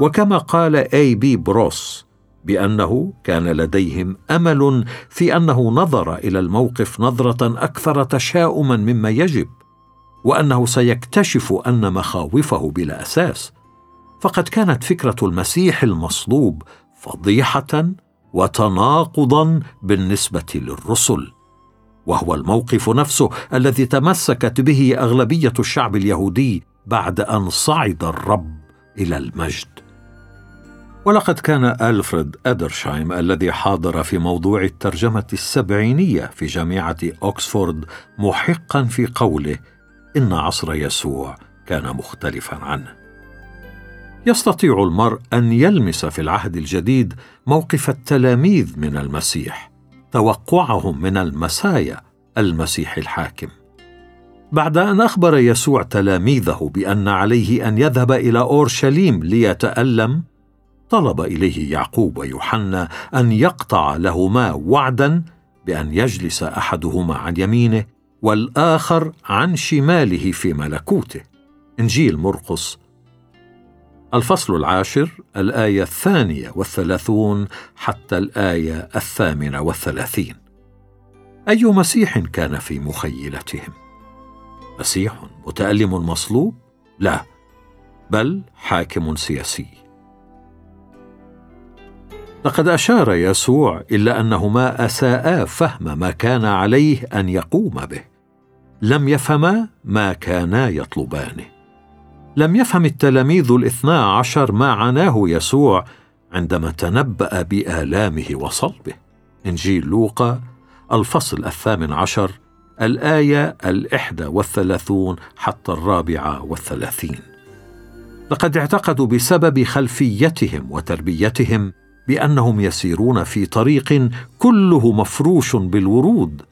وكما قال اي بي بروس بأنه كان لديهم أمل في أنه نظر إلى الموقف نظرة أكثر تشاؤما مما يجب وأنه سيكتشف أن مخاوفه بلا أساس. فقد كانت فكرة المسيح المصلوب فضيحة وتناقضا بالنسبة للرسل وهو الموقف نفسه الذي تمسكت به أغلبية الشعب اليهودي بعد أن صعد الرب إلى المجد. ولقد كان ألفريد أدرشايم الذي حاضر في موضوع الترجمة السبعينية في جامعة أوكسفورد محقا في قوله إن عصر يسوع كان مختلفا عنه. يستطيع المرء أن يلمس في العهد الجديد موقف التلاميذ من المسيح توقعهم من المسايا المسيح الحاكم. بعد أن أخبر يسوع تلاميذه بأن عليه أن يذهب إلى أورشليم ليتألم طلب إليه يعقوب ويوحنا أن يقطع لهما وعدا بأن يجلس أحدهما عن يمينه والآخر عن شماله في ملكوته إنجيل مرقس الفصل العاشر الآية الثانية والثلاثون حتى الآية الثامنة والثلاثين أي مسيح كان في مخيلتهم؟ مسيح متألم مصلوب؟ لا بل حاكم سياسي لقد أشار يسوع إلى أنهما أساءا فهم ما كان عليه أن يقوم به. لم يفهما ما كانا يطلبانه. لم يفهم التلاميذ الاثنا عشر ما عناه يسوع عندما تنبأ بآلامه وصلبه. إنجيل لوقا الفصل الثامن عشر الآية الإحدى والثلاثون حتى الرابعة والثلاثين. لقد اعتقدوا بسبب خلفيتهم وتربيتهم بأنهم يسيرون في طريق كله مفروش بالورود.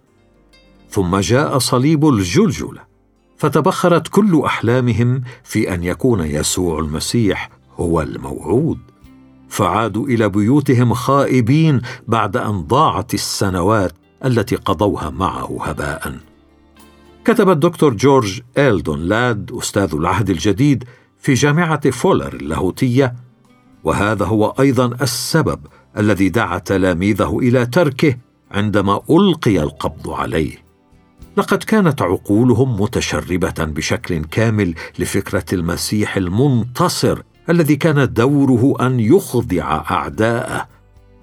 ثم جاء صليب الجلجله فتبخرت كل أحلامهم في أن يكون يسوع المسيح هو الموعود. فعادوا إلى بيوتهم خائبين بعد أن ضاعت السنوات التي قضوها معه هباء. كتب الدكتور جورج إلدون لاد أستاذ العهد الجديد في جامعة فولر اللاهوتية وهذا هو أيضا السبب الذي دعا تلاميذه إلى تركه عندما ألقي القبض عليه. لقد كانت عقولهم متشربة بشكل كامل لفكرة المسيح المنتصر الذي كان دوره أن يخضع أعداءه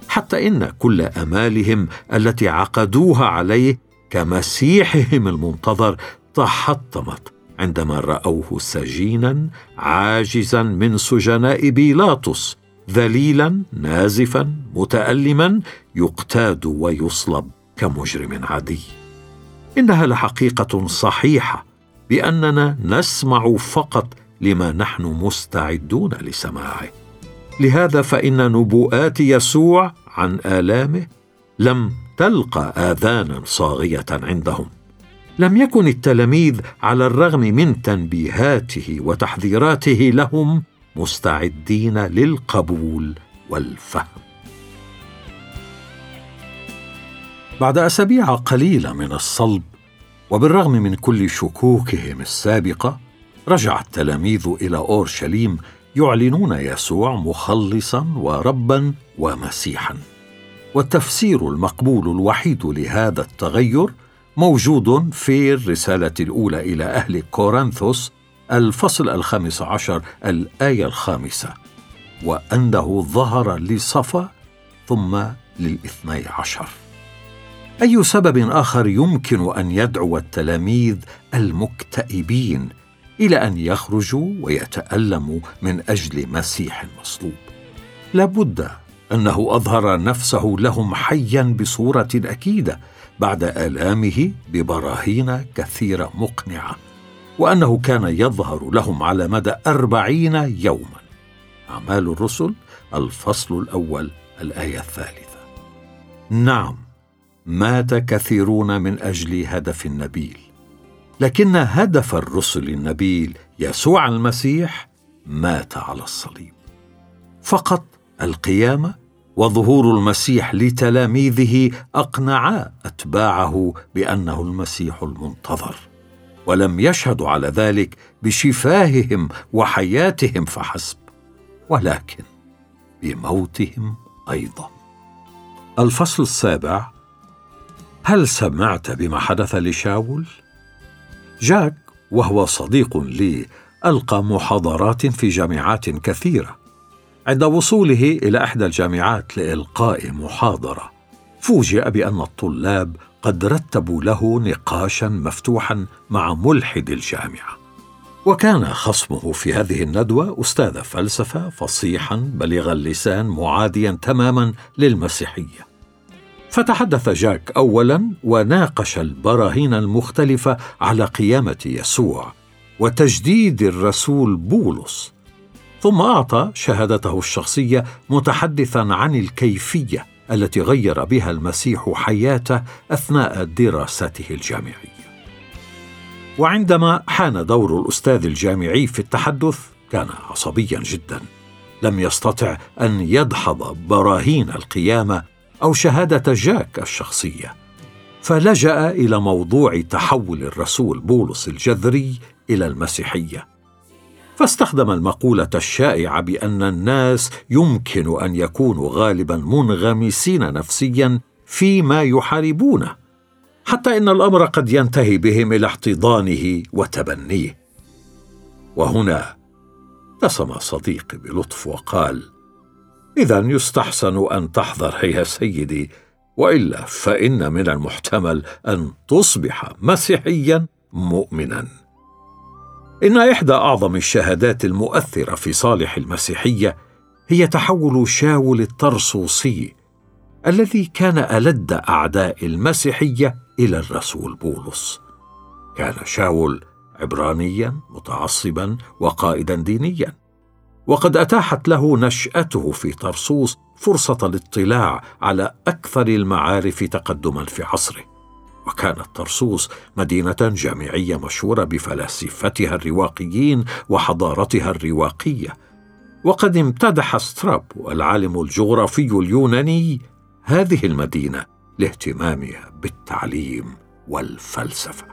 حتى إن كل أمالهم التي عقدوها عليه كمسيحهم المنتظر تحطمت. عندما رأوه سجينا عاجزا من سجناء بيلاطس ذليلا نازفا متألما يقتاد ويصلب كمجرم عادي. إنها لحقيقة صحيحة بأننا نسمع فقط لما نحن مستعدون لسماعه. لهذا فإن نبوءات يسوع عن آلامه لم تلقى آذانا صاغية عندهم. لم يكن التلاميذ على الرغم من تنبيهاته وتحذيراته لهم مستعدين للقبول والفهم. بعد أسابيع قليلة من الصلب وبالرغم من كل شكوكهم السابقة رجع التلاميذ إلى أورشليم يعلنون يسوع مخلصا وربا ومسيحا. والتفسير المقبول الوحيد لهذا التغير موجود في الرسالة الأولى إلى أهل كورنثوس الفصل الخامس عشر الآية الخامسة وأنه ظهر لصفا ثم للاثني عشر. أي سبب آخر يمكن أن يدعو التلاميذ المكتئبين إلى أن يخرجوا ويتألموا من أجل مسيح مصلوب لابد أنه أظهر نفسه لهم حيا بصورة أكيدة بعد آلامه ببراهين كثيرة مقنعة وأنه كان يظهر لهم على مدى أربعين يوما. أعمال الرسل الفصل الأول الآية الثالثة. نعم مات كثيرون من أجل هدف نبيل لكن هدف الرسل النبيل يسوع المسيح مات على الصليب. فقط القيامة وظهور المسيح لتلاميذه اقنعا أتباعه بأنه المسيح المنتظر ولم يشهدوا على ذلك بشفاههم وحياتهم فحسب ولكن بموتهم أيضا. الفصل السابع هل سمعت بما حدث لشاول؟ جاك وهو صديق لي ألقى محاضرات في جامعات كثيرة. عند وصوله إلى إحدى الجامعات لإلقاء محاضرة. فوجئ بأن الطلاب قد رتبوا له نقاشا مفتوحا مع ملحد الجامعة. وكان خصمه في هذه الندوة أستاذ فلسفة فصيحا بليغ اللسان معاديا تماما للمسيحية. فتحدث جاك اولا وناقش البراهين المختلفة على قيامة يسوع وتجديد الرسول بولس. ثم أعطى شهادته الشخصية متحدثا عن الكيفية التي غير بها المسيح حياته أثناء دراسته الجامعية. وعندما حان دور الأستاذ الجامعي في التحدث كان عصبيا جدا. لم يستطع أن يدحض براهين القيامة أو شهادة جاك الشخصية. فلجأ إلى موضوع تحول الرسول بولس الجذري إلى المسيحية. فاستخدم المقولة الشائعة بأن الناس يمكن أن يكونوا غالبا منغمسين نفسيا فيما يحاربونه حتى إن الأمر قد ينتهي بهم إلى احتضانه وتبنيه. وهنا ابتسم صديقي بلطف وقال اذا يستحسن أن تحذر يا سيدي وإلا فإن من المحتمل أن تصبح مسيحيا مؤمنا. إن إحدى أعظم الشهادات المؤثرة في صالح المسيحية هي تحول شاول الطرسوسي الذي كان ألد أعداء المسيحية إلى الرسول بولس. كان شاول عبرانيا متعصبا وقائدا دينيا. وقد أتاحت له نشأته في طرسوس فرصة الاطلاع على أكثر المعارف تقدما في عصره. وكانت طرسوس مدينة جامعية مشهورة بفلاسفتها الرواقيين وحضارتها الرواقية. وقد امتدح سترابو العالم الجغرافي اليوناني هذه المدينة لاهتمامها بالتعليم والفلسفة.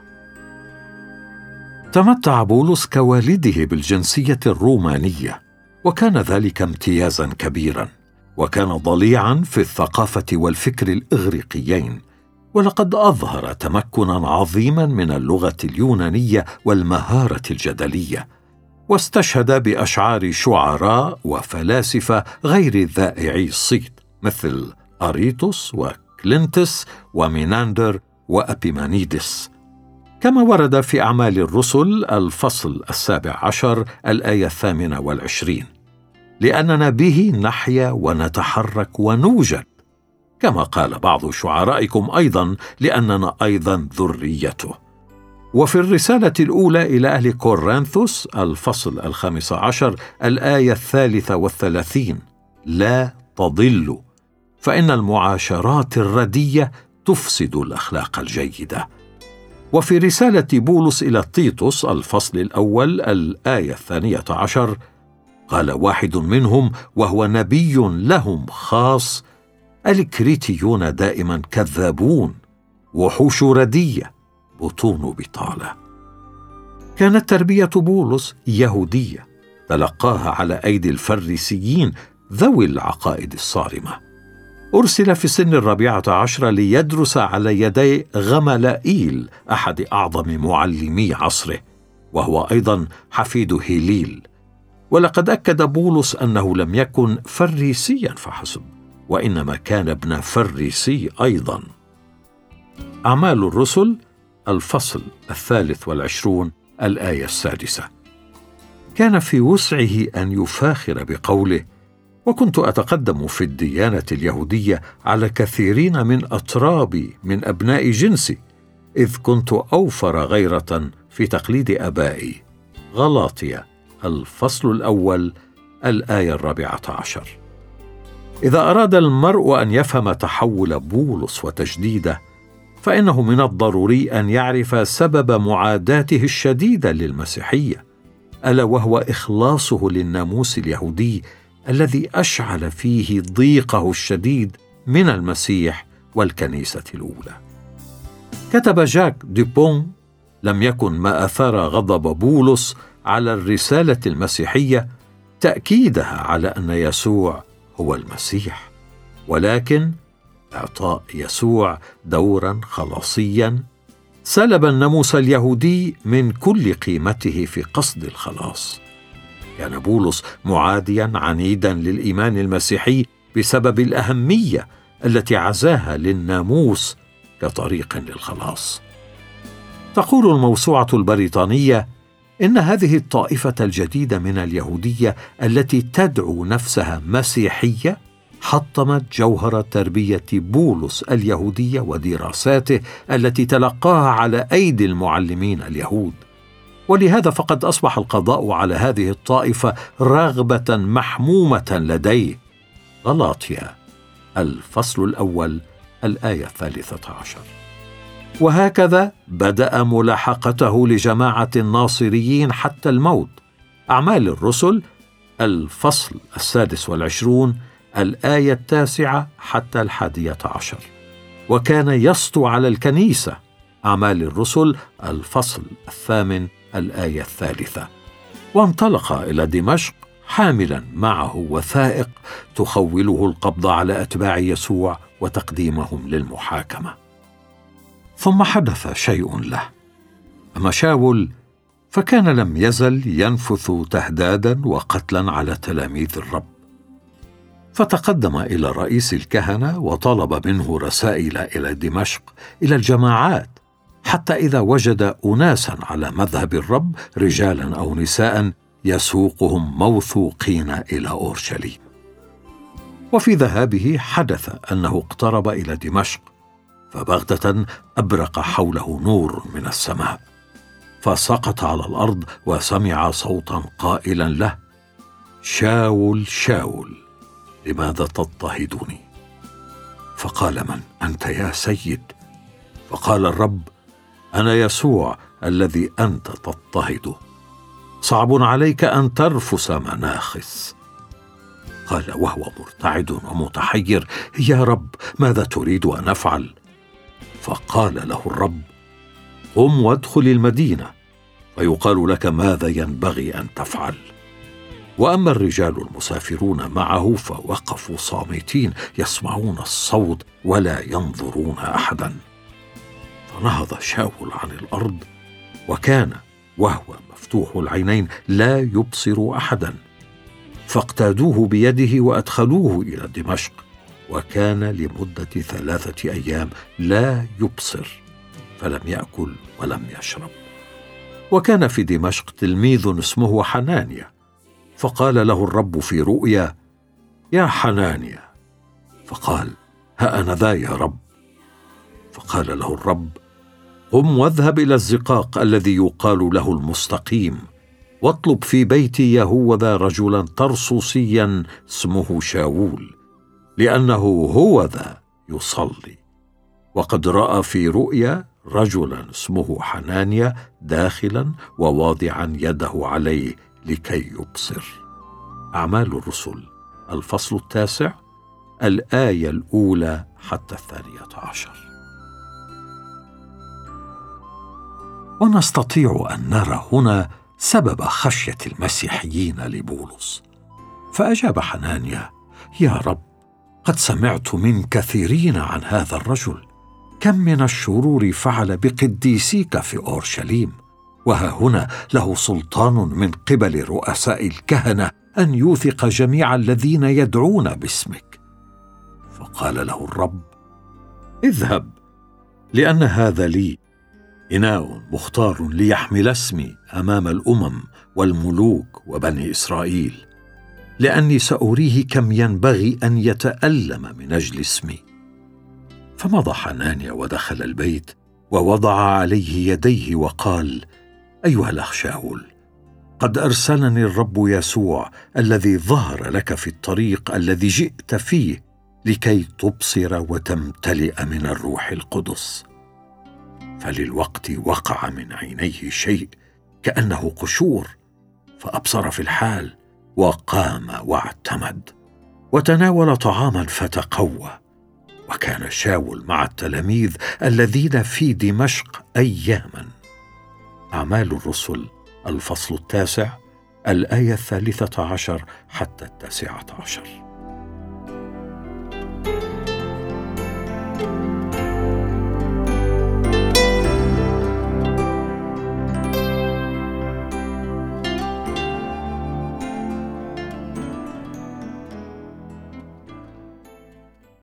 تمتع بولس كوالده بالجنسية الرومانية وكان ذلك امتيازا كبيرا وكان ضليعا في الثقافة والفكر الإغريقيين ولقد أظهر تمكنا عظيما من اللغة اليونانية والمهارة الجدلية واستشهد بأشعار شعراء وفلاسفة غير ذائعي الصيت مثل أريتوس وكلينتس وميناندر وأبيمانيدس. كما ورد في أعمال الرسل الفصل السابع عشر الآية الثامنة والعشرين لأننا به نحيا ونتحرك ونوجد كما قال بعض شعرائكم أيضا لأننا أيضا ذريته. وفي الرسالة الأولى إلى أهل كورنثوس الفصل الخامس عشر الآية الثالثة والثلاثين لا تضلوا فإن المعاشرات الردية تفسد الأخلاق الجيدة. وفي رسالة بولس إلى تيتوس الفصل الأول الآية الثانية عشر قال واحد منهم وهو نبي لهم خاص الكريتيون دائما كذابون وحوش ردية بطون بطالة. كانت تربية بولس يهودية تلقاها على أيدي الفريسيين ذوي العقائد الصارمة. أرسل في سن الرابعة عشر ليدرس على يدي غملائيل أحد أعظم معلمي عصره وهو أيضا حفيد هيليل. ولقد أكد بولس أنه لم يكن فريسيا فحسب. وإنما كان ابن فريسي أيضا. أعمال الرسل الفصل الثالث والعشرون الآية السادسة. كان في وسعه أن يفاخر بقوله وكنت أتقدم في الديانة اليهودية على كثيرين من أترابي من أبناء جنسي إذ كنت أوفر غيرة في تقليد آبائي. غلاطية الفصل الأول الآية الرابعة عشر. إذا أراد المرء أن يفهم تحول بولس وتجديده فإنه من الضروري أن يعرف سبب معاداته الشديدة للمسيحية ألا وهو إخلاصه للناموس اليهودي الذي أشعل فيه ضيقه الشديد من المسيح والكنيسة الأولى. كتب جاك ديبون لم يكن ما أثار غضب بولس على الرسالة المسيحية تأكيدها على أن يسوع هو المسيح ولكن إعطاء يسوع دورا خلاصيا. سلب الناموس اليهودي من كل قيمته في قصد الخلاص. كان بولس معاديا عنيدا للإيمان المسيحي بسبب الأهمية التي عزاها للناموس كطريق للخلاص. تقول الموسوعة البريطانية إن هذه الطائفة الجديدة من اليهودية التي تدعو نفسها مسيحية حطمت جوهر تربية بولس اليهودية ودراساته التي تلقاها على أيدي المعلمين اليهود. ولهذا فقد أصبح القضاء على هذه الطائفة رغبة محمومة لديه. غلاطيا الفصل الأول الآية الثالثة عشر. وهكذا بدأ ملاحقته لجماعة الناصريين حتى الموت. أعمال الرسل الفصل السادس والعشرون الآية التاسعة حتى الحادية عشر. وكان يسطو على الكنيسة. أعمال الرسل الفصل الثامن الآية الثالثة. وانطلق إلى دمشق حاملا معه وثائق تخوله القبض على أتباع يسوع وتقديمهم للمحاكمة. ثم حدث شيء له. أما شاول فكان لم يزل ينفث تهدادا وقتلا على تلاميذ الرب. فتقدم إلى رئيس الكهنة وطلب منه رسائل إلى دمشق إلى الجماعات حتى إذا وجد اناسا على مذهب الرب رجالا أو نساء يسوقهم موثوقين إلى أورشليم. وفي ذهابه حدث أنه اقترب إلى دمشق. فبغتة أبرق حوله نور من السماء فسقط على الأرض وسمع صوتا قائلا له شاول شاول لماذا تضطهدني؟ فقال من؟ أنت يا سيد. فقال الرب أنا يسوع الذي أنت تضطهده صعب عليك أن ترفس مناخس. قال وهو مرتعد ومتحير. يا رب ماذا تريد أن أفعل؟ فقال له الرب قم وادخل المدينة. فيقال لك ماذا ينبغي أن تفعل. وأما الرجال المسافرون معه فوقفوا صامتين يسمعون الصوت ولا ينظرون احدا. فنهض شاول عن الأرض وكان وهو مفتوح العينين لا يبصر احدا. فاقتادوه بيده وأدخلوه إلى دمشق. وكان لمدة ثلاثة أيام لا يبصر فلم يأكل ولم يشرب. وكان في دمشق تلميذ اسمه حنانيا فقال له الرب في رؤيا يا حنانيا فقال ها أنا ذا يا رب. فقال له الرب قم واذهب إلى الزقاق الذي يقال له المستقيم واطلب في بيت يهوذا رجلا ترصوصيا اسمه شاول. لأنه هو ذا يصلي. وقد رأى في رؤيا رجلا اسمه حنانيا داخلا وواضعا يده عليه لكي يبصر. أعمال الرسل. الفصل التاسع. الآية الأولى حتى الثانية عشر. ونستطيع أن نرى هنا سبب خشية المسيحيين لبولس. فأجاب حنانيا يا رب قد سمعت من كثيرين عن هذا الرجل. كم من الشرور فعل بقديسيك في أورشليم. وها هنا له سلطان من قبل رؤساء الكهنة أن يوثق جميع الذين يدعون باسمك. فقال له الرب اذهب لأن هذا لي. إناء مختار ليحمل اسمي أمام الأمم والملوك وبني إسرائيل. لأني سأريه كم ينبغي أن يتألم من أجل اسمي. فمضى حنانيا ودخل البيت ووضع عليه يديه وقال أيها الأخ شاول قد أرسلني الرب يسوع الذي ظهر لك في الطريق الذي جئت فيه لكي تبصر وتمتلئ من الروح القدس. فللوقت وقع من عينيه شيء كأنه قشور فأبصر في الحال وقام واعتمد وتناول طعاما فتقوى وكان شاول مع التلاميذ الذين في دمشق اياما. أعمال الرسل الفصل التاسع الآية الثالثة عشر حتى التاسعة عشر.